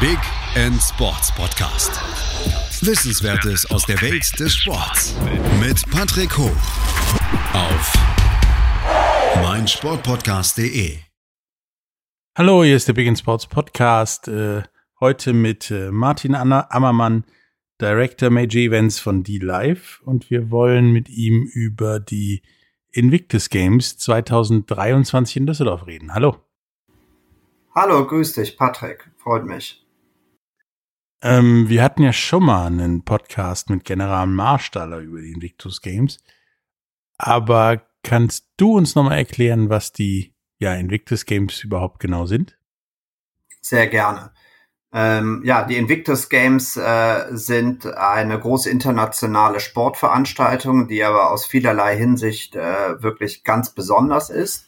Big End Sports Podcast. Wissenswertes aus der Welt des Sports mit Patrick Hoch auf meinsportpodcast.de. Hallo, hier ist der Big End Sports Podcast. Äh, heute mit äh, Martin Anna Ammermann, Director Major Events von D-Live und wir wollen mit ihm über die Invictus Games 2023 in Düsseldorf reden. Hallo. Hallo, grüß dich, Patrick. Freut mich. Ähm, wir hatten ja schon mal einen Podcast mit General Marstaller über die Invictus Games. Aber kannst du uns nochmal erklären, was die ja, Invictus Games überhaupt genau sind? Sehr gerne. Ähm, ja, die Invictus Games äh, sind eine große internationale Sportveranstaltung, die aber aus vielerlei Hinsicht äh, wirklich ganz besonders ist.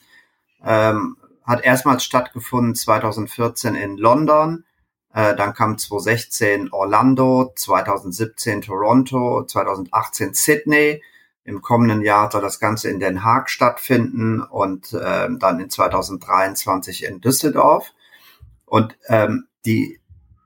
Ähm, hat erstmals stattgefunden 2014 in London, äh, dann kam 2016 Orlando, 2017 Toronto, 2018 Sydney. Im kommenden Jahr soll das Ganze in Den Haag stattfinden und äh, dann in 2023 in Düsseldorf. Und ähm, die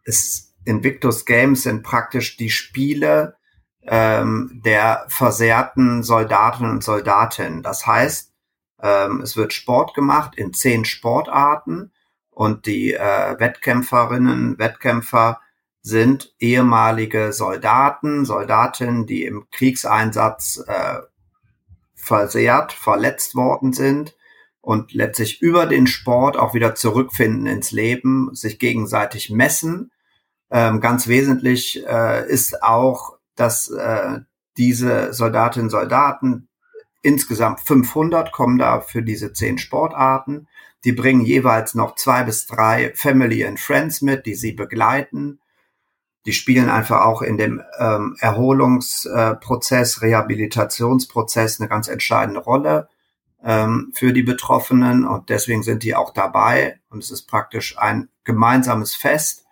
es, Invictus Games sind praktisch die Spiele ähm, der versehrten Soldaten und Soldatinnen. Das heißt, ähm, es wird Sport gemacht in zehn Sportarten und die äh, Wettkämpferinnen, Wettkämpfer sind ehemalige Soldaten, Soldatinnen, die im Kriegseinsatz äh, versehrt, verletzt worden sind und letztlich über den Sport auch wieder zurückfinden ins Leben, sich gegenseitig messen. Ähm, ganz wesentlich äh, ist auch, dass äh, diese Soldatinnen Soldaten insgesamt 500 kommen da für diese zehn Sportarten. Die bringen jeweils noch zwei bis drei Family and Friends mit, die sie begleiten. Die spielen einfach auch in dem ähm, Erholungsprozess, äh, Rehabilitationsprozess eine ganz entscheidende Rolle ähm, für die Betroffenen und deswegen sind die auch dabei und es ist praktisch ein gemeinsames Fest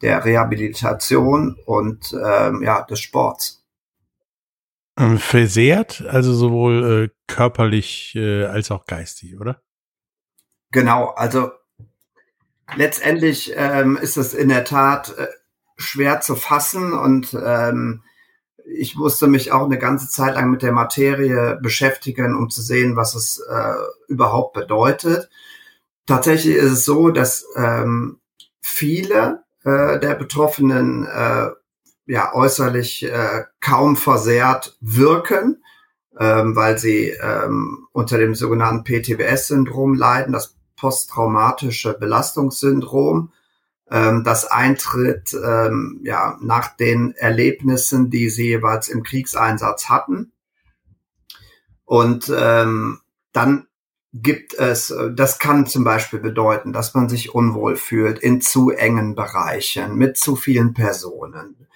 der Rehabilitation und ähm, ja des Sports. Ähm, versehrt, also sowohl äh, körperlich äh, als auch geistig, oder? Genau, also letztendlich ähm, ist es in der Tat äh, schwer zu fassen und ähm, ich musste mich auch eine ganze Zeit lang mit der Materie beschäftigen, um zu sehen, was es äh, überhaupt bedeutet. Tatsächlich ist es so, dass ähm, viele äh, der Betroffenen äh, ja äußerlich äh, kaum versehrt wirken, ähm, weil sie ähm, unter dem sogenannten PTBS-Syndrom leiden, das posttraumatische Belastungssyndrom. Ähm, das eintritt ähm, ja nach den Erlebnissen, die sie jeweils im Kriegseinsatz hatten. Und ähm, dann gibt es, das kann zum Beispiel bedeuten, dass man sich unwohl fühlt in zu engen Bereichen mit zu vielen Personen,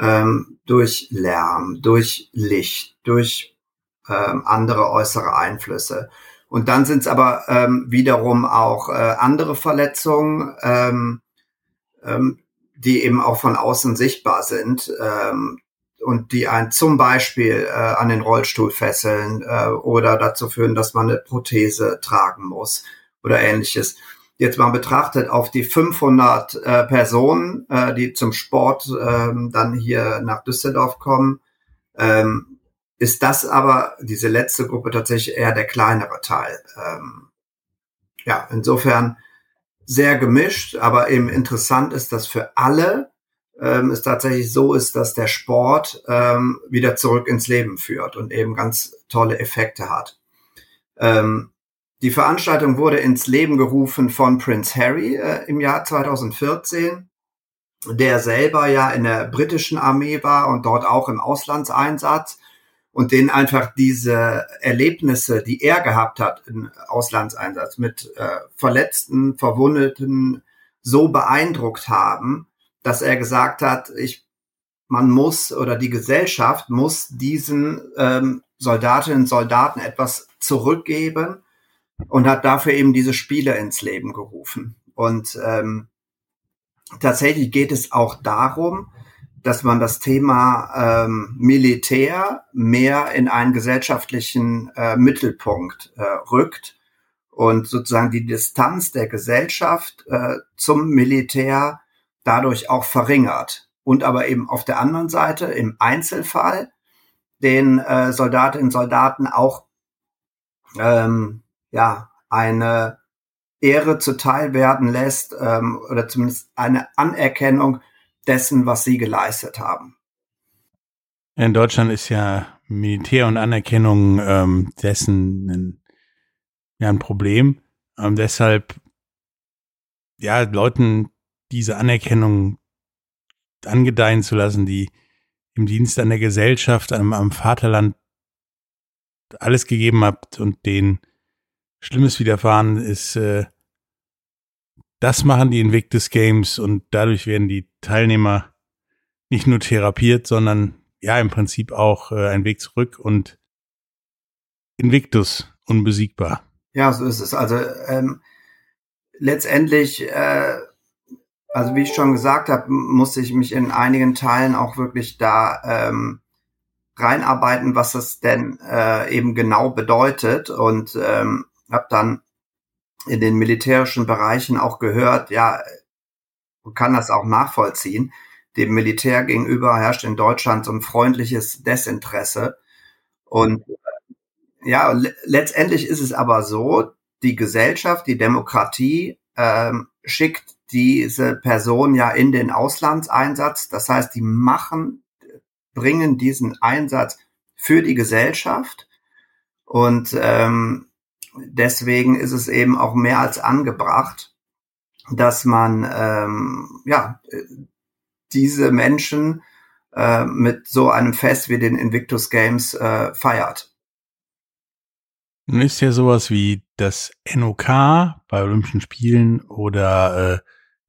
ähm, durch Lärm, durch Licht, durch ähm, andere äußere Einflüsse. Und dann sind es aber ähm, wiederum auch äh, andere Verletzungen, ähm, ähm, die eben auch von außen sichtbar sind ähm, und die einen zum Beispiel äh, an den Rollstuhl fesseln äh, oder dazu führen, dass man eine Prothese tragen muss oder ähnliches. Jetzt mal betrachtet auf die 500 äh, Personen, äh, die zum Sport ähm, dann hier nach Düsseldorf kommen, ähm, ist das aber diese letzte Gruppe tatsächlich eher der kleinere Teil. Ähm, ja, insofern sehr gemischt, aber eben interessant ist, dass für alle ähm, es tatsächlich so ist, dass der Sport ähm, wieder zurück ins Leben führt und eben ganz tolle Effekte hat. Ähm, die Veranstaltung wurde ins Leben gerufen von Prince Harry äh, im Jahr 2014, der selber ja in der britischen Armee war und dort auch im Auslandseinsatz und den einfach diese Erlebnisse, die er gehabt hat im Auslandseinsatz mit äh, Verletzten, Verwundeten so beeindruckt haben, dass er gesagt hat, ich, man muss oder die Gesellschaft muss diesen ähm, Soldatinnen und Soldaten etwas zurückgeben und hat dafür eben diese Spiele ins Leben gerufen. Und ähm, tatsächlich geht es auch darum, dass man das Thema ähm, Militär mehr in einen gesellschaftlichen äh, Mittelpunkt äh, rückt und sozusagen die Distanz der Gesellschaft äh, zum Militär dadurch auch verringert. Und aber eben auf der anderen Seite im Einzelfall den äh, Soldatinnen und Soldaten auch ähm, ja eine Ehre zuteil werden lässt ähm, oder zumindest eine Anerkennung dessen, was sie geleistet haben. In Deutschland ist ja Militär und Anerkennung ähm, dessen ein, ja, ein Problem. Ähm, deshalb, ja, Leuten diese Anerkennung angedeihen zu lassen, die im Dienst an der Gesellschaft, am, am Vaterland alles gegeben habt und denen Schlimmes widerfahren ist, äh, das machen die Invictus Games und dadurch werden die Teilnehmer nicht nur therapiert, sondern ja im Prinzip auch äh, ein Weg zurück und Invictus unbesiegbar. Ja, so ist es. Also ähm, letztendlich, äh, also wie ich schon gesagt habe, musste ich mich in einigen Teilen auch wirklich da ähm, reinarbeiten, was es denn äh, eben genau bedeutet und ähm, habe dann in den militärischen Bereichen auch gehört, ja, kann das auch nachvollziehen. Dem Militär gegenüber herrscht in Deutschland so ein freundliches Desinteresse. Und ja, letztendlich ist es aber so, die Gesellschaft, die Demokratie ähm, schickt diese Person ja in den Auslandseinsatz. Das heißt, die machen, bringen diesen Einsatz für die Gesellschaft. Und ähm, deswegen ist es eben auch mehr als angebracht, dass man ähm, ja diese Menschen äh, mit so einem Fest wie den Invictus Games äh, feiert. Nun ist ja sowas wie das NOK bei Olympischen Spielen oder äh,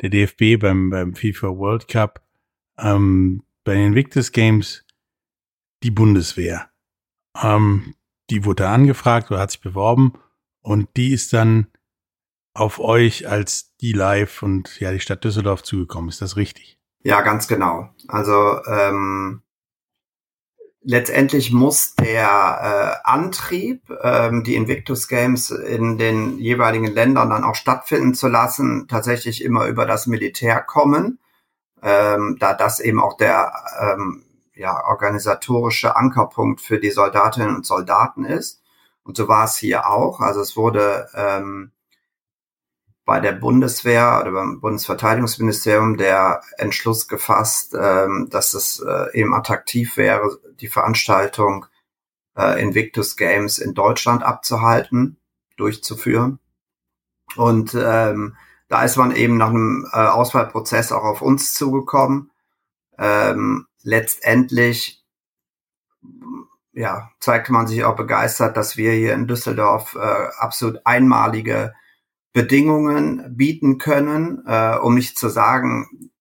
der DFB beim, beim FIFA World Cup, ähm, bei den Invictus Games die Bundeswehr. Ähm, die wurde angefragt oder hat sich beworben und die ist dann auf euch als die Live und ja die Stadt Düsseldorf zugekommen. Ist das richtig? Ja, ganz genau. Also ähm, letztendlich muss der äh, Antrieb, ähm, die Invictus Games in den jeweiligen Ländern dann auch stattfinden zu lassen, tatsächlich immer über das Militär kommen, ähm, da das eben auch der ähm, ja, organisatorische Ankerpunkt für die Soldatinnen und Soldaten ist. Und so war es hier auch. Also es wurde ähm, bei der Bundeswehr oder beim Bundesverteidigungsministerium der Entschluss gefasst, ähm, dass es äh, eben attraktiv wäre, die Veranstaltung äh, Invictus Games in Deutschland abzuhalten, durchzuführen. Und ähm, da ist man eben nach einem äh, Auswahlprozess auch auf uns zugekommen. Ähm, letztendlich ja, zeigte man sich auch begeistert, dass wir hier in Düsseldorf äh, absolut einmalige Bedingungen bieten können, äh, um nicht zu sagen,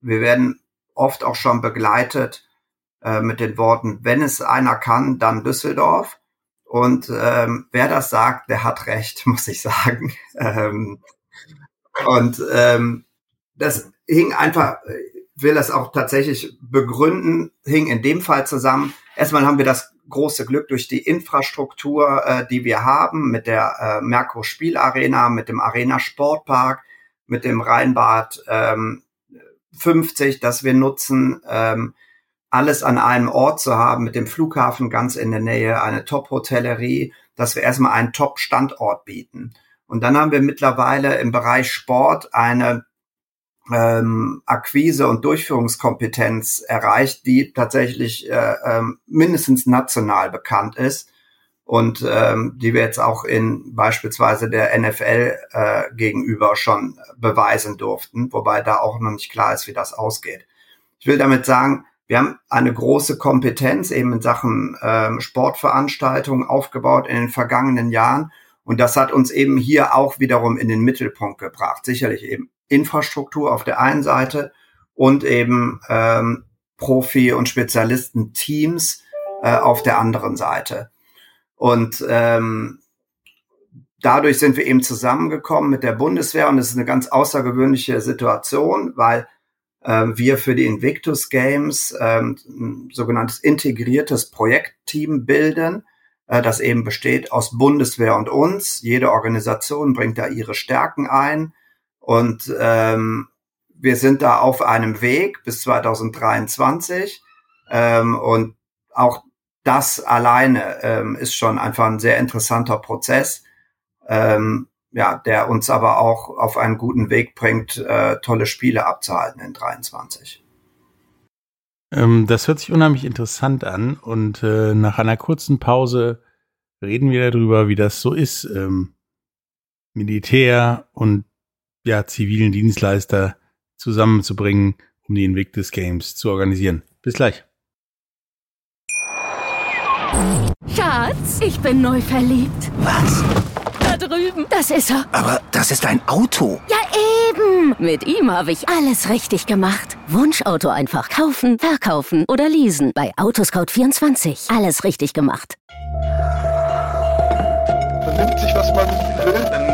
wir werden oft auch schon begleitet äh, mit den Worten, wenn es einer kann, dann Düsseldorf. Und ähm, wer das sagt, der hat recht, muss ich sagen. ähm, und ähm, das hing einfach, will das auch tatsächlich begründen, hing in dem Fall zusammen. Erstmal haben wir das große Glück durch die Infrastruktur, äh, die wir haben, mit der äh, Merkur Spielarena, mit dem Arena Sportpark, mit dem Rheinbad ähm, 50, das wir nutzen, ähm, alles an einem Ort zu haben, mit dem Flughafen ganz in der Nähe, eine Top-Hotellerie, dass wir erstmal einen Top-Standort bieten. Und dann haben wir mittlerweile im Bereich Sport eine ähm, Akquise und Durchführungskompetenz erreicht, die tatsächlich äh, ähm, mindestens national bekannt ist und ähm, die wir jetzt auch in beispielsweise der NFL äh, gegenüber schon beweisen durften, wobei da auch noch nicht klar ist, wie das ausgeht. Ich will damit sagen, wir haben eine große Kompetenz eben in Sachen ähm, Sportveranstaltungen aufgebaut in den vergangenen Jahren und das hat uns eben hier auch wiederum in den Mittelpunkt gebracht. Sicherlich eben Infrastruktur auf der einen Seite und eben ähm, Profi- und Spezialistenteams äh, auf der anderen Seite. Und ähm, dadurch sind wir eben zusammengekommen mit der Bundeswehr und es ist eine ganz außergewöhnliche Situation, weil ähm, wir für die Invictus Games ähm, ein sogenanntes integriertes Projektteam bilden, äh, das eben besteht aus Bundeswehr und uns. Jede Organisation bringt da ihre Stärken ein und ähm, wir sind da auf einem Weg bis 2023 ähm, und auch das alleine ähm, ist schon einfach ein sehr interessanter Prozess, ähm, ja, der uns aber auch auf einen guten Weg bringt, äh, tolle Spiele abzuhalten in 23. Ähm, das hört sich unheimlich interessant an und äh, nach einer kurzen Pause reden wir darüber, wie das so ist, ähm, Militär und ja, zivilen Dienstleister zusammenzubringen, um die Invictus Games zu organisieren. Bis gleich. Schatz, ich bin neu verliebt. Was? Da drüben. Das ist er. Aber das ist ein Auto. Ja, eben. Mit ihm habe ich alles richtig gemacht. Wunschauto einfach kaufen, verkaufen oder leasen. Bei Autoscout24. Alles richtig gemacht. Vernimmt sich, was man will,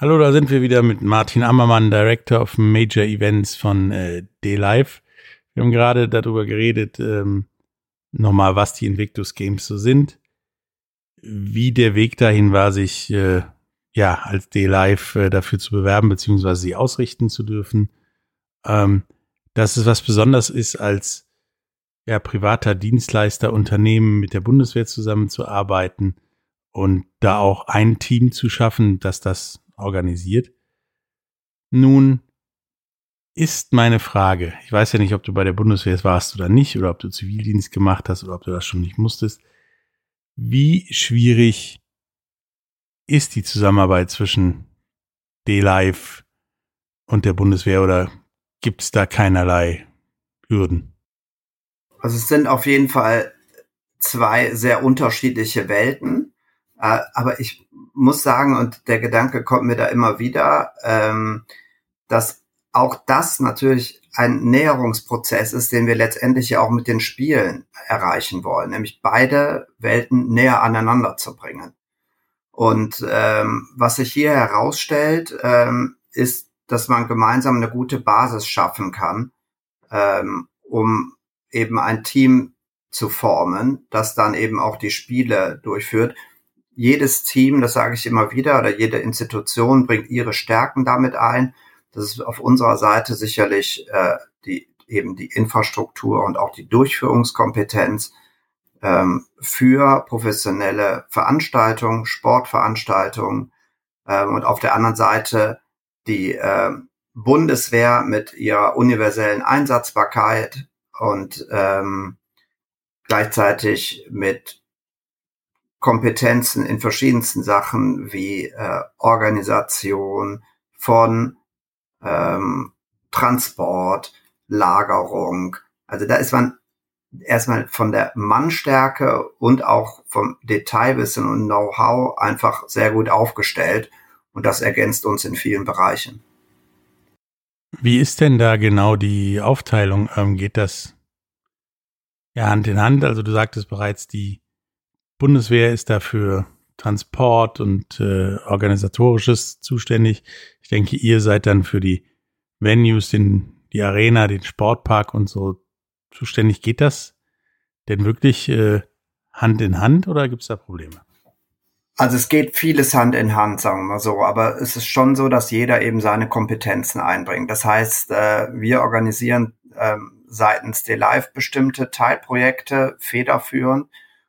Hallo, da sind wir wieder mit Martin Ammermann, Director of Major Events von äh, D-Live. Wir haben gerade darüber geredet, ähm, nochmal, was die Invictus Games so sind, wie der Weg dahin war, sich äh, ja als D-Live äh, dafür zu bewerben, beziehungsweise sie ausrichten zu dürfen. Ähm, dass es was Besonderes ist, als ja, privater Dienstleister, Unternehmen mit der Bundeswehr zusammenzuarbeiten und da auch ein Team zu schaffen, das das organisiert. Nun ist meine Frage, ich weiß ja nicht, ob du bei der Bundeswehr warst oder nicht, oder ob du Zivildienst gemacht hast oder ob du das schon nicht musstest. Wie schwierig ist die Zusammenarbeit zwischen D-Live und der Bundeswehr oder gibt es da keinerlei Hürden? Also es sind auf jeden Fall zwei sehr unterschiedliche Welten. Äh, aber ich muss sagen, und der Gedanke kommt mir da immer wieder, ähm, dass auch das natürlich ein Näherungsprozess ist, den wir letztendlich ja auch mit den Spielen erreichen wollen, nämlich beide Welten näher aneinander zu bringen. Und ähm, was sich hier herausstellt, ähm, ist, dass man gemeinsam eine gute Basis schaffen kann, um eben ein Team zu formen, das dann eben auch die Spiele durchführt. Jedes Team, das sage ich immer wieder, oder jede Institution bringt ihre Stärken damit ein. Das ist auf unserer Seite sicherlich äh, die, eben die Infrastruktur und auch die Durchführungskompetenz ähm, für professionelle Veranstaltungen, Sportveranstaltungen ähm, und auf der anderen Seite die äh, Bundeswehr mit ihrer universellen Einsatzbarkeit und ähm, gleichzeitig mit Kompetenzen in verschiedensten Sachen wie äh, Organisation von ähm, Transport, Lagerung. Also da ist man erstmal von der Mannstärke und auch vom Detailwissen und Know-how einfach sehr gut aufgestellt. Und das ergänzt uns in vielen Bereichen. Wie ist denn da genau die Aufteilung? Ähm, geht das ja Hand in Hand? Also du sagtest bereits, die Bundeswehr ist dafür Transport und äh, organisatorisches zuständig. Ich denke, ihr seid dann für die Venues, den, die Arena, den Sportpark und so zuständig. Geht das denn wirklich äh, Hand in Hand oder gibt es da Probleme? Also es geht vieles Hand in Hand, sagen wir mal so, aber es ist schon so, dass jeder eben seine Kompetenzen einbringt. Das heißt, äh, wir organisieren ähm, seitens der Live bestimmte Teilprojekte federführend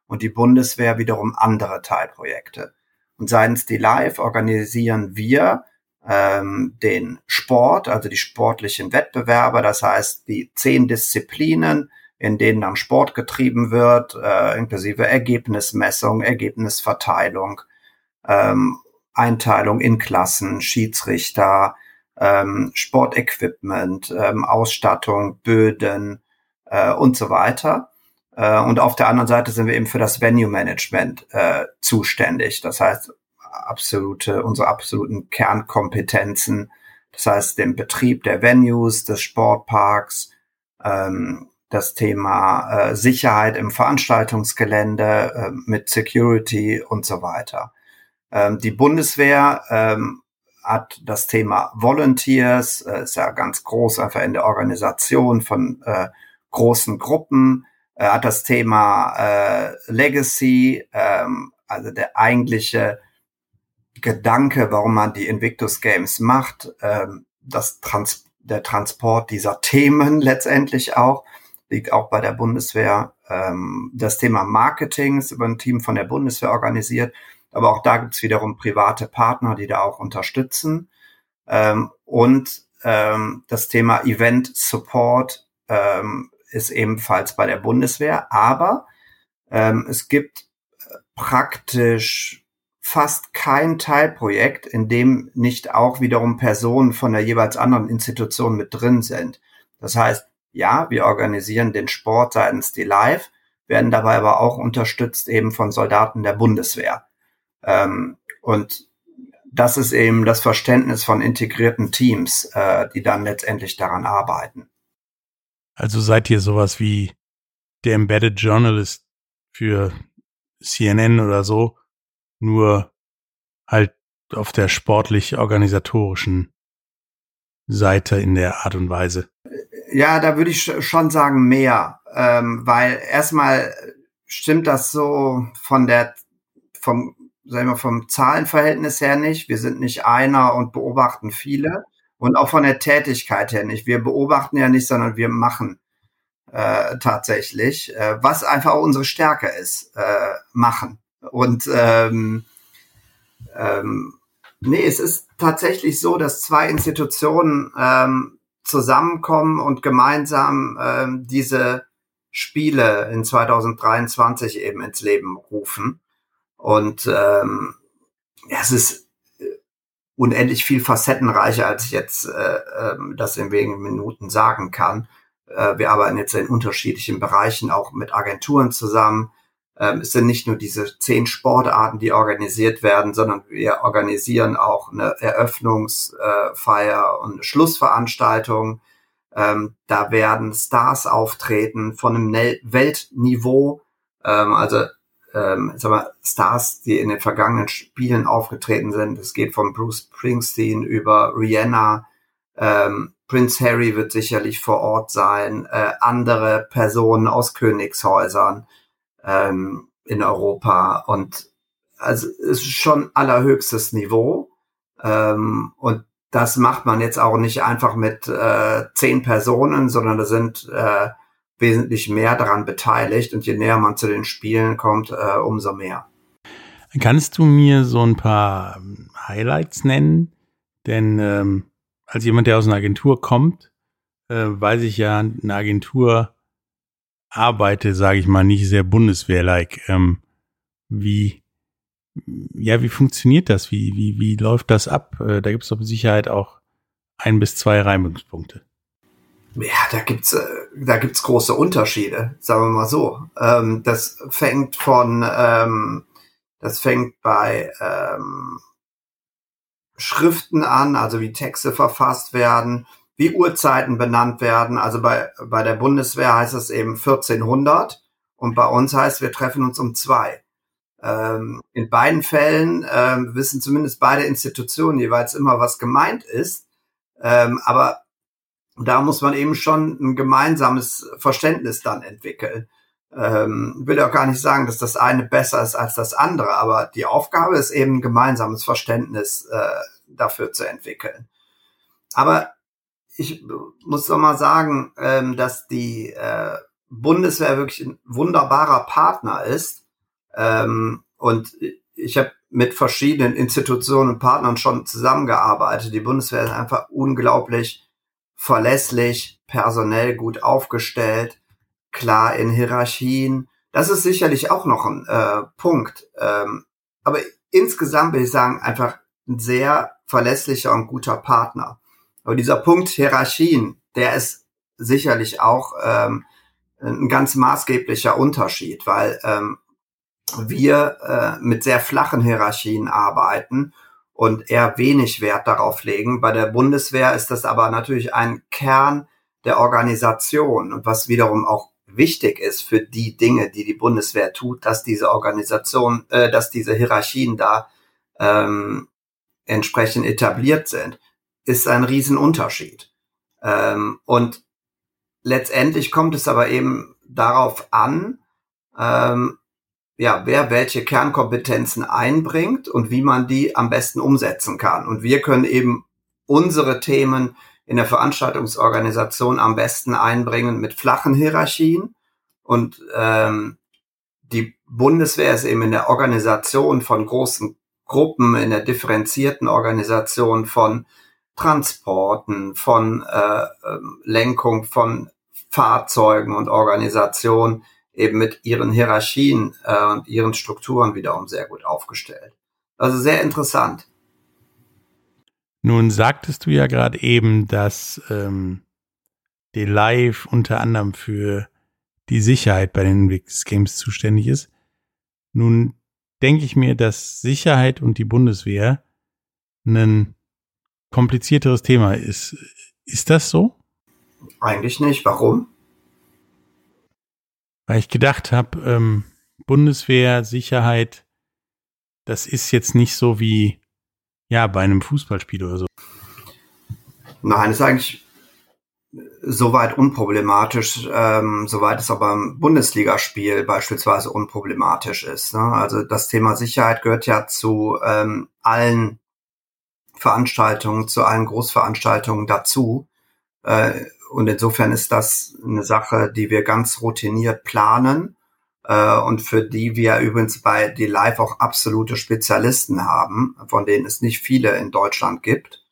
und die Bundeswehr wiederum andere Teilprojekte. Und seitens die Live organisieren wir ähm, den Sport, also die sportlichen Wettbewerbe, das heißt die zehn Disziplinen, in denen dann Sport getrieben wird, äh, inklusive Ergebnismessung, Ergebnisverteilung, ähm, Einteilung in Klassen, Schiedsrichter, ähm, Sportequipment, ähm, Ausstattung, Böden äh, und so weiter. Äh, und auf der anderen Seite sind wir eben für das Venue Management äh, zuständig. Das heißt, absolute, unsere absoluten Kernkompetenzen. Das heißt, den Betrieb der Venues, des Sportparks, ähm, das Thema äh, Sicherheit im Veranstaltungsgelände äh, mit Security und so weiter. Ähm, die Bundeswehr ähm, hat das Thema Volunteers, äh, ist ja ganz groß einfach in der Organisation von äh, großen Gruppen, äh, hat das Thema äh, Legacy, ähm, also der eigentliche Gedanke, warum man die Invictus Games macht, ähm, das Trans der Transport dieser Themen letztendlich auch, liegt auch bei der Bundeswehr. Ähm, das Thema Marketing ist über ein Team von der Bundeswehr organisiert, aber auch da gibt es wiederum private Partner, die da auch unterstützen. Ähm, und ähm, das Thema Event Support ähm, ist ebenfalls bei der Bundeswehr, aber ähm, es gibt praktisch fast kein Teilprojekt, in dem nicht auch wiederum Personen von der jeweils anderen Institution mit drin sind. Das heißt, ja, wir organisieren den Sport seitens die Live, werden dabei aber auch unterstützt eben von Soldaten der Bundeswehr. Ähm, und das ist eben das Verständnis von integrierten Teams, äh, die dann letztendlich daran arbeiten. Also seid ihr sowas wie der Embedded Journalist für CNN oder so, nur halt auf der sportlich-organisatorischen Seite in der Art und Weise. Ja, da würde ich schon sagen mehr, ähm, weil erstmal stimmt das so von der vom sagen wir vom Zahlenverhältnis her nicht. Wir sind nicht einer und beobachten viele und auch von der Tätigkeit her nicht. Wir beobachten ja nicht, sondern wir machen äh, tatsächlich, äh, was einfach unsere Stärke ist, äh, machen. Und ähm, ähm, nee, es ist tatsächlich so, dass zwei Institutionen ähm, zusammenkommen und gemeinsam ähm, diese Spiele in 2023 eben ins Leben rufen. Und ähm, ja, es ist unendlich viel facettenreicher, als ich jetzt äh, äh, das in wenigen Minuten sagen kann. Äh, wir arbeiten jetzt in unterschiedlichen Bereichen auch mit Agenturen zusammen. Ähm, es sind nicht nur diese zehn Sportarten, die organisiert werden, sondern wir organisieren auch eine Eröffnungsfeier und eine Schlussveranstaltung. Ähm, da werden Stars auftreten von einem Weltniveau. Ähm, also ähm, sag mal, Stars, die in den vergangenen Spielen aufgetreten sind. Es geht von Bruce Springsteen über Rihanna, ähm, Prince Harry wird sicherlich vor Ort sein, äh, andere Personen aus Königshäusern ähm, in Europa und also es ist schon allerhöchstes Niveau ähm, und das macht man jetzt auch nicht einfach mit äh, zehn Personen, sondern da sind äh, wesentlich mehr daran beteiligt und je näher man zu den Spielen kommt, äh, umso mehr. Kannst du mir so ein paar ähm, Highlights nennen? Denn ähm, als jemand, der aus einer Agentur kommt, äh, weiß ich ja, eine Agentur arbeite, sage ich mal, nicht sehr Bundeswehr-like. Ähm, wie, ja, wie funktioniert das? Wie, wie, wie läuft das ab? Äh, da gibt es doch mit Sicherheit auch ein bis zwei Reibungspunkte. Ja, da gibt's äh, da gibt's große Unterschiede, sagen wir mal so. Ähm, das fängt von ähm, das fängt bei ähm, Schriften an, also wie Texte verfasst werden, wie Uhrzeiten benannt werden. Also bei bei der Bundeswehr heißt es eben 1400 und bei uns heißt wir treffen uns um zwei. Ähm, in beiden Fällen ähm, wissen zumindest beide Institutionen jeweils immer, was gemeint ist. Ähm, aber da muss man eben schon ein gemeinsames Verständnis dann entwickeln. Ähm, will auch gar nicht sagen, dass das eine besser ist als das andere, aber die Aufgabe ist eben ein gemeinsames Verständnis äh, dafür zu entwickeln. Aber ich muss doch mal sagen, ähm, dass die äh, Bundeswehr wirklich ein wunderbarer Partner ist. Ähm, und ich habe mit verschiedenen Institutionen und Partnern schon zusammengearbeitet. Die Bundeswehr ist einfach unglaublich verlässlich, personell gut aufgestellt, klar in Hierarchien. Das ist sicherlich auch noch ein äh, Punkt. Ähm, aber insgesamt will ich sagen, einfach ein sehr verlässlicher und guter Partner. Aber dieser Punkt Hierarchien, der ist sicherlich auch ähm, ein ganz maßgeblicher Unterschied, weil ähm, wir äh, mit sehr flachen Hierarchien arbeiten und eher wenig Wert darauf legen. Bei der Bundeswehr ist das aber natürlich ein Kern der Organisation und was wiederum auch wichtig ist für die Dinge, die die Bundeswehr tut, dass diese Organisation, äh, dass diese Hierarchien da ähm, entsprechend etabliert sind, ist ein Riesenunterschied. Ähm, und letztendlich kommt es aber eben darauf an, ähm, ja, wer welche Kernkompetenzen einbringt und wie man die am besten umsetzen kann. Und wir können eben unsere Themen in der Veranstaltungsorganisation am besten einbringen mit flachen Hierarchien. Und ähm, die Bundeswehr ist eben in der Organisation von großen Gruppen, in der differenzierten Organisation von Transporten, von äh, ähm, Lenkung von Fahrzeugen und Organisation eben mit ihren Hierarchien äh, und ihren Strukturen wiederum sehr gut aufgestellt. Also sehr interessant. Nun sagtest du ja gerade eben, dass ähm, die Live unter anderem für die Sicherheit bei den Wix Games zuständig ist. Nun denke ich mir, dass Sicherheit und die Bundeswehr ein komplizierteres Thema ist. Ist das so? Eigentlich nicht. Warum? Weil ich gedacht habe, ähm, Bundeswehr, Sicherheit, das ist jetzt nicht so wie ja bei einem Fußballspiel oder so. Nein, ist eigentlich soweit unproblematisch, ähm, soweit es aber im Bundesligaspiel beispielsweise unproblematisch ist. Ne? Also das Thema Sicherheit gehört ja zu ähm, allen Veranstaltungen, zu allen Großveranstaltungen dazu. Äh, und insofern ist das eine Sache, die wir ganz routiniert planen äh, und für die wir übrigens bei die Live auch absolute Spezialisten haben, von denen es nicht viele in Deutschland gibt.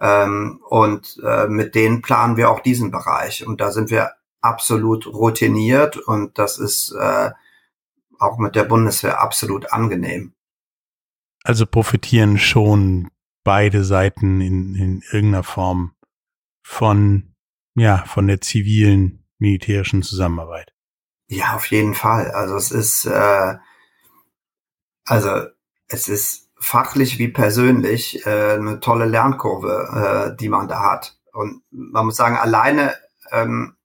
Ähm, und äh, mit denen planen wir auch diesen Bereich. Und da sind wir absolut routiniert und das ist äh, auch mit der Bundeswehr absolut angenehm. Also profitieren schon beide Seiten in, in irgendeiner Form von ja, von der zivilen militärischen Zusammenarbeit. Ja, auf jeden Fall. Also es ist, äh, also es ist fachlich wie persönlich äh, eine tolle Lernkurve, äh, die man da hat. Und man muss sagen, alleine, ähm,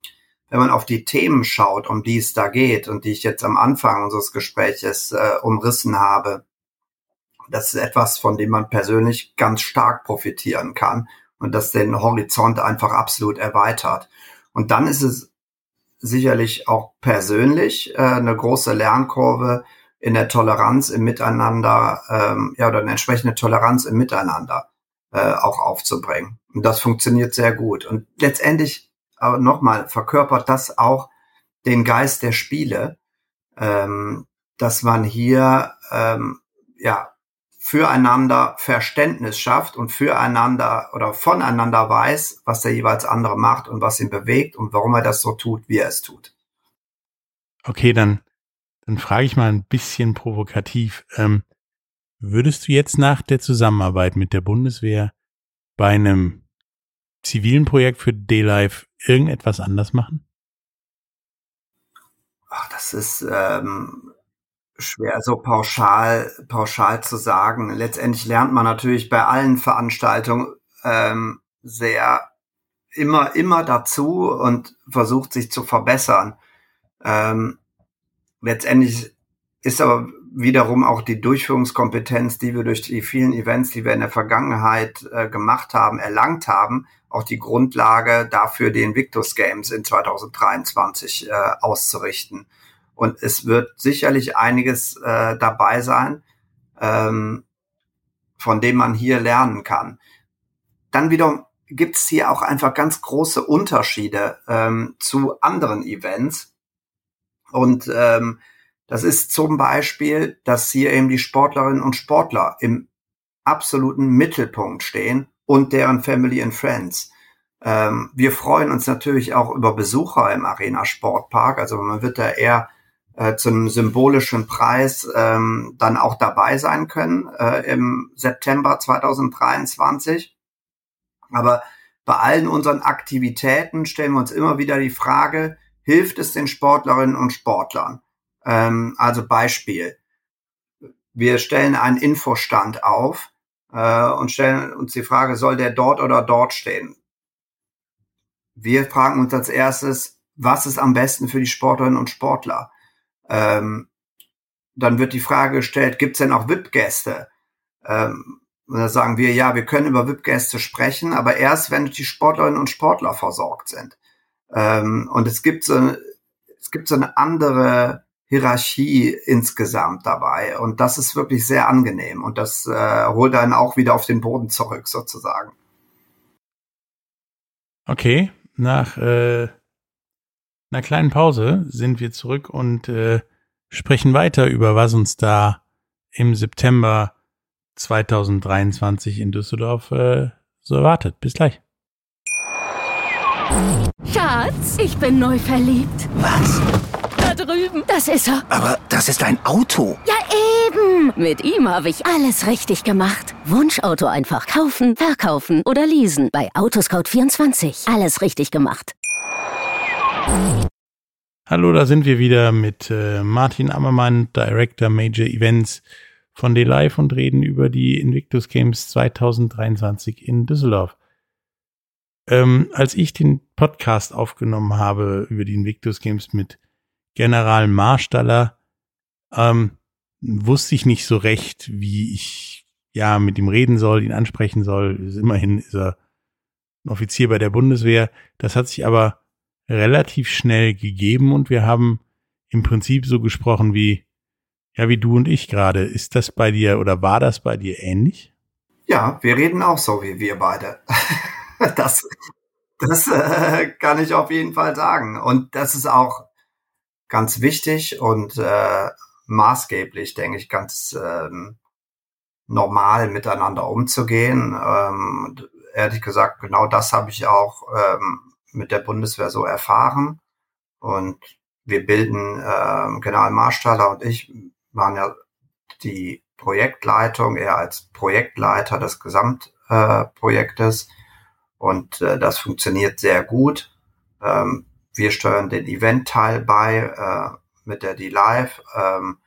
wenn man auf die Themen schaut, um die es da geht und die ich jetzt am Anfang unseres Gespräches äh, umrissen habe, das ist etwas, von dem man persönlich ganz stark profitieren kann und das den Horizont einfach absolut erweitert. Und dann ist es sicherlich auch persönlich äh, eine große Lernkurve in der Toleranz im Miteinander, ähm, ja, oder eine entsprechende Toleranz im Miteinander äh, auch aufzubringen. Und das funktioniert sehr gut. Und letztendlich, aber nochmal, verkörpert das auch den Geist der Spiele, ähm, dass man hier ähm, ja füreinander Verständnis schafft und füreinander oder voneinander weiß, was der jeweils andere macht und was ihn bewegt und warum er das so tut, wie er es tut. Okay, dann, dann frage ich mal ein bisschen provokativ. Ähm, würdest du jetzt nach der Zusammenarbeit mit der Bundeswehr bei einem zivilen Projekt für D-Live irgendetwas anders machen? Ach, das ist ähm, schwer so pauschal, pauschal zu sagen. Letztendlich lernt man natürlich bei allen Veranstaltungen ähm, sehr immer, immer dazu und versucht sich zu verbessern. Ähm, letztendlich ist aber wiederum auch die Durchführungskompetenz, die wir durch die vielen Events, die wir in der Vergangenheit äh, gemacht haben, erlangt haben, auch die Grundlage dafür, den Victus Games in 2023 äh, auszurichten. Und es wird sicherlich einiges äh, dabei sein, ähm, von dem man hier lernen kann. Dann wiederum gibt es hier auch einfach ganz große Unterschiede ähm, zu anderen Events. Und ähm, das ist zum Beispiel, dass hier eben die Sportlerinnen und Sportler im absoluten Mittelpunkt stehen und deren Family and Friends. Ähm, wir freuen uns natürlich auch über Besucher im Arena Sportpark. Also man wird da eher äh, zu einem symbolischen Preis ähm, dann auch dabei sein können äh, im September 2023. Aber bei allen unseren Aktivitäten stellen wir uns immer wieder die Frage, hilft es den Sportlerinnen und Sportlern? Ähm, also Beispiel. Wir stellen einen Infostand auf äh, und stellen uns die Frage, soll der dort oder dort stehen? wir fragen uns als erstes, was ist am besten für die Sportlerinnen und Sportler? Ähm, dann wird die Frage gestellt, gibt es denn auch VIP-Gäste? Ähm, und da sagen wir, ja, wir können über VIP-Gäste sprechen, aber erst, wenn die Sportlerinnen und Sportler versorgt sind. Ähm, und es gibt so, es gibt so eine andere Hierarchie insgesamt dabei. Und das ist wirklich sehr angenehm. Und das äh, holt einen auch wieder auf den Boden zurück, sozusagen. Okay, nach äh, einer kleinen Pause sind wir zurück und äh, sprechen weiter über, was uns da im September 2023 in Düsseldorf äh, so erwartet. Bis gleich. Schatz, ich bin neu verliebt. Was? Da drüben. Das ist er. Aber das ist ein Auto. Ja, eben. Mit ihm habe ich alles richtig gemacht. Wunschauto einfach kaufen, verkaufen oder leasen. Bei Autoscout24. Alles richtig gemacht. Hallo, da sind wir wieder mit äh, Martin Ammermann, Director Major Events von D-Live und reden über die Invictus Games 2023 in Düsseldorf. Ähm, als ich den Podcast aufgenommen habe über die Invictus Games mit General Marstaller, ähm, wusste ich nicht so recht, wie ich ja mit ihm reden soll, ihn ansprechen soll. Immerhin ist er ein Offizier bei der Bundeswehr. Das hat sich aber relativ schnell gegeben und wir haben im Prinzip so gesprochen wie, ja, wie du und ich gerade. Ist das bei dir oder war das bei dir ähnlich? Ja, wir reden auch so wie wir beide. das das äh, kann ich auf jeden Fall sagen. Und das ist auch ganz wichtig und äh, maßgeblich, denke ich, ganz ähm, normal miteinander umzugehen. Ähm, ehrlich gesagt, genau das habe ich auch ähm, mit der Bundeswehr so erfahren. Und wir bilden, äh, General Marstaller und ich waren ja die Projektleitung, er als Projektleiter des Gesamtprojektes. Äh, und äh, das funktioniert sehr gut. Ähm, wir steuern den Event-Teil bei äh, mit der D-Live, ähm,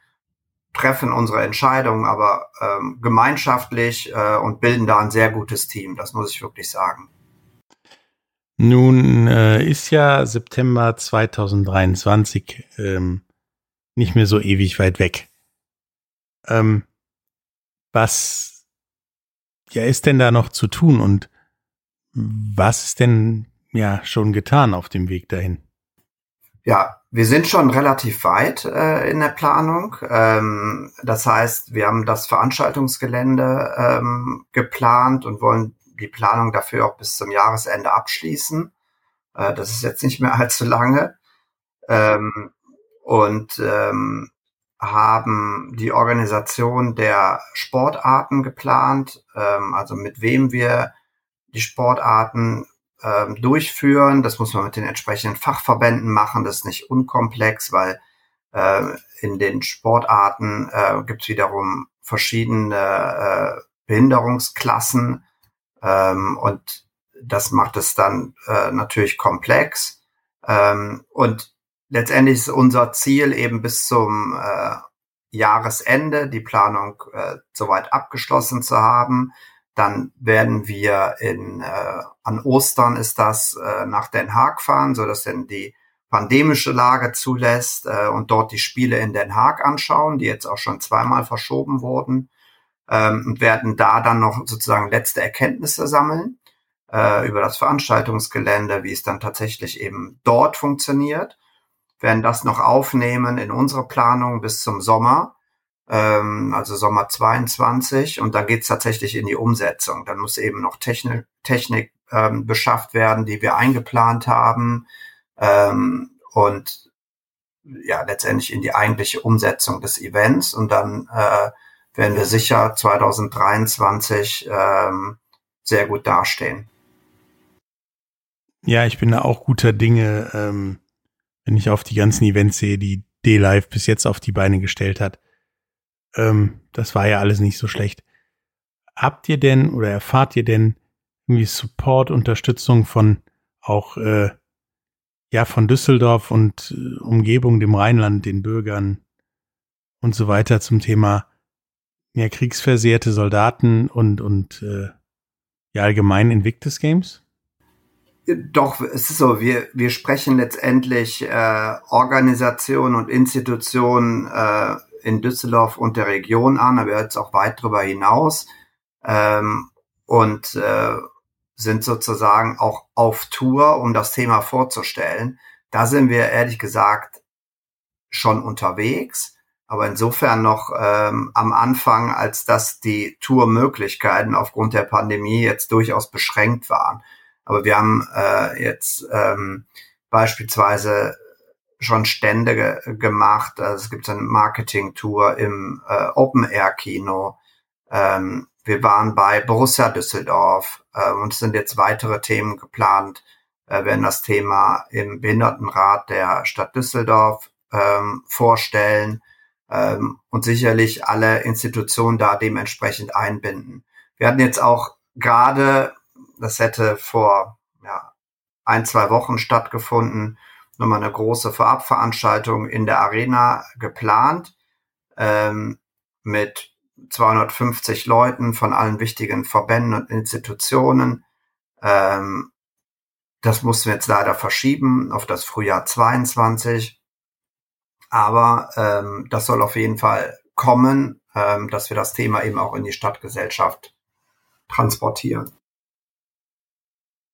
treffen unsere Entscheidungen aber ähm, gemeinschaftlich äh, und bilden da ein sehr gutes Team. Das muss ich wirklich sagen. Nun äh, ist ja September 2023 ähm, nicht mehr so ewig weit weg. Ähm, was ja ist denn da noch zu tun und was ist denn ja schon getan auf dem Weg dahin? Ja, wir sind schon relativ weit äh, in der Planung. Ähm, das heißt, wir haben das Veranstaltungsgelände ähm, geplant und wollen die Planung dafür auch bis zum Jahresende abschließen. Äh, das ist jetzt nicht mehr allzu lange. Ähm, und ähm, haben die Organisation der Sportarten geplant, ähm, also mit wem wir die Sportarten ähm, durchführen. Das muss man mit den entsprechenden Fachverbänden machen. Das ist nicht unkomplex, weil äh, in den Sportarten äh, gibt es wiederum verschiedene äh, Behinderungsklassen ähm, und das macht es dann äh, natürlich komplex. Ähm, und letztendlich ist unser Ziel eben bis zum äh, Jahresende die Planung äh, soweit abgeschlossen zu haben. Dann werden wir in äh, an Ostern ist das äh, nach Den Haag fahren, so dass denn die pandemische Lage zulässt äh, und dort die Spiele in Den Haag anschauen, die jetzt auch schon zweimal verschoben wurden ähm, und werden da dann noch sozusagen letzte Erkenntnisse sammeln äh, über das Veranstaltungsgelände, wie es dann tatsächlich eben dort funktioniert, werden das noch aufnehmen in unsere Planung bis zum Sommer ähm, also Sommer 22 und dann geht's tatsächlich in die Umsetzung. Dann muss eben noch Technik, Technik ähm, beschafft werden, die wir eingeplant haben ähm, und ja letztendlich in die eigentliche Umsetzung des Events. Und dann äh, werden wir sicher 2023 ähm, sehr gut dastehen. Ja, ich bin da auch guter Dinge, ähm, wenn ich auf die ganzen Events sehe, die D-Live bis jetzt auf die Beine gestellt hat. Ähm, das war ja alles nicht so schlecht. Habt ihr denn oder erfahrt ihr denn irgendwie Support, Unterstützung von auch äh, ja von Düsseldorf und äh, Umgebung, dem Rheinland, den Bürgern und so weiter zum Thema ja kriegsversehrte Soldaten und und äh, ja allgemein Invictus Games? Doch, es ist so, wir, wir sprechen letztendlich äh, Organisationen und Institutionen äh, in Düsseldorf und der Region an, aber jetzt auch weit darüber hinaus ähm, und äh, sind sozusagen auch auf Tour, um das Thema vorzustellen. Da sind wir ehrlich gesagt schon unterwegs, aber insofern noch ähm, am Anfang, als dass die Tourmöglichkeiten aufgrund der Pandemie jetzt durchaus beschränkt waren. Aber wir haben äh, jetzt ähm, beispielsweise schon Stände ge gemacht. Also es gibt eine Marketing-Tour im äh, Open-Air-Kino. Ähm, wir waren bei Borussia Düsseldorf äh, und es sind jetzt weitere Themen geplant. Äh, werden das Thema im Behindertenrat der Stadt Düsseldorf ähm, vorstellen ähm, und sicherlich alle Institutionen da dementsprechend einbinden. Wir hatten jetzt auch gerade, das hätte vor ja, ein, zwei Wochen stattgefunden, nochmal eine große Vorabveranstaltung in der Arena geplant ähm, mit 250 Leuten von allen wichtigen Verbänden und Institutionen. Ähm, das mussten wir jetzt leider verschieben auf das Frühjahr 22. Aber ähm, das soll auf jeden Fall kommen, ähm, dass wir das Thema eben auch in die Stadtgesellschaft transportieren.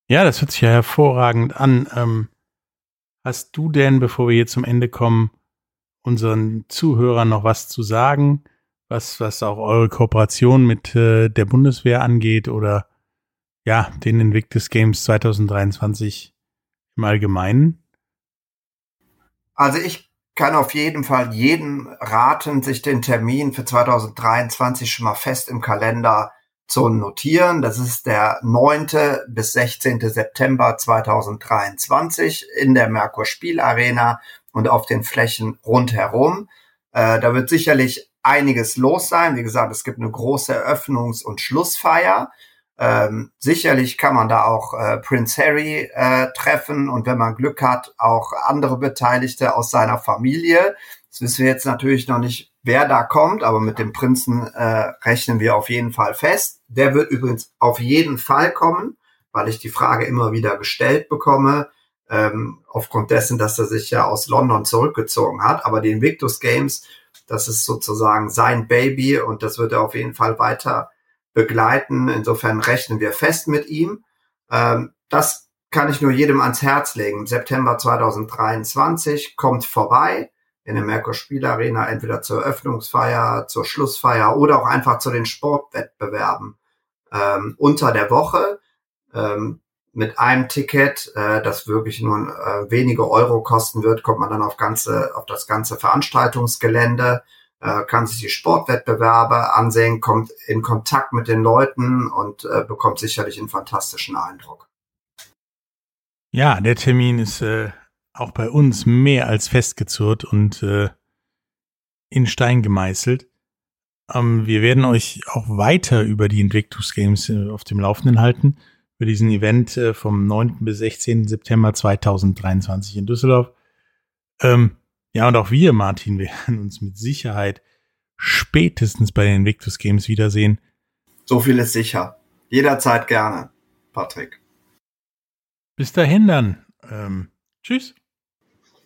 Ja, das hört sich ja hervorragend an. Ähm, hast du denn, bevor wir hier zum Ende kommen, unseren Zuhörern noch was zu sagen, was, was auch eure Kooperation mit äh, der Bundeswehr angeht oder ja, den Invictus Games 2023 im Allgemeinen? Also ich kann auf jeden Fall jedem raten, sich den Termin für 2023 schon mal fest im Kalender zu notieren. Das ist der 9. bis 16. September 2023 in der Merkur Spielarena und auf den Flächen rundherum. Äh, da wird sicherlich einiges los sein. Wie gesagt, es gibt eine große Eröffnungs- und Schlussfeier. Ähm, sicherlich kann man da auch äh, Prince Harry äh, treffen und wenn man Glück hat, auch andere Beteiligte aus seiner Familie. Das wissen wir jetzt natürlich noch nicht, wer da kommt, aber mit dem Prinzen äh, rechnen wir auf jeden Fall fest. Der wird übrigens auf jeden Fall kommen, weil ich die Frage immer wieder gestellt bekomme, ähm, aufgrund dessen, dass er sich ja aus London zurückgezogen hat. Aber die Invictus Games, das ist sozusagen sein Baby und das wird er auf jeden Fall weiter begleiten. Insofern rechnen wir fest mit ihm. Ähm, das kann ich nur jedem ans Herz legen. September 2023 kommt vorbei in der Merkur Spielarena entweder zur Eröffnungsfeier, zur Schlussfeier oder auch einfach zu den Sportwettbewerben ähm, unter der Woche ähm, mit einem Ticket, äh, das wirklich nur äh, wenige Euro kosten wird, kommt man dann auf ganze auf das ganze Veranstaltungsgelände äh, kann sich die Sportwettbewerbe ansehen, kommt in Kontakt mit den Leuten und äh, bekommt sicherlich einen fantastischen Eindruck. Ja, der Termin ist äh, auch bei uns mehr als festgezurrt und äh, in Stein gemeißelt. Ähm, wir werden euch auch weiter über die Invictus Games äh, auf dem Laufenden halten, für diesen Event äh, vom 9. bis 16. September 2023 in Düsseldorf. Ähm, ja, und auch wir, Martin, werden uns mit Sicherheit spätestens bei den Invictus Games wiedersehen. So viel ist sicher. Jederzeit gerne, Patrick. Bis dahin dann. Ähm, tschüss.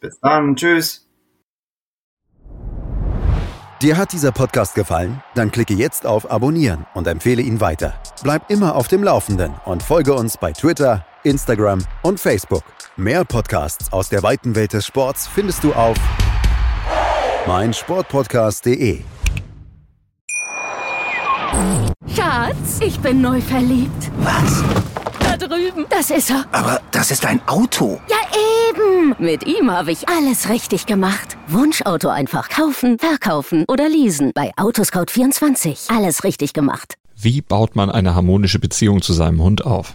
Bis dann. Tschüss. Dir hat dieser Podcast gefallen? Dann klicke jetzt auf Abonnieren und empfehle ihn weiter. Bleib immer auf dem Laufenden und folge uns bei Twitter, Instagram und Facebook. Mehr Podcasts aus der weiten Welt des Sports findest du auf meinsportpodcast.de. Schatz, ich bin neu verliebt. Was? Da drüben. Das ist er. Aber das ist ein Auto. Ja, eben. Mit ihm habe ich alles richtig gemacht. Wunschauto einfach kaufen, verkaufen oder leasen. Bei Autoscout24. Alles richtig gemacht. Wie baut man eine harmonische Beziehung zu seinem Hund auf?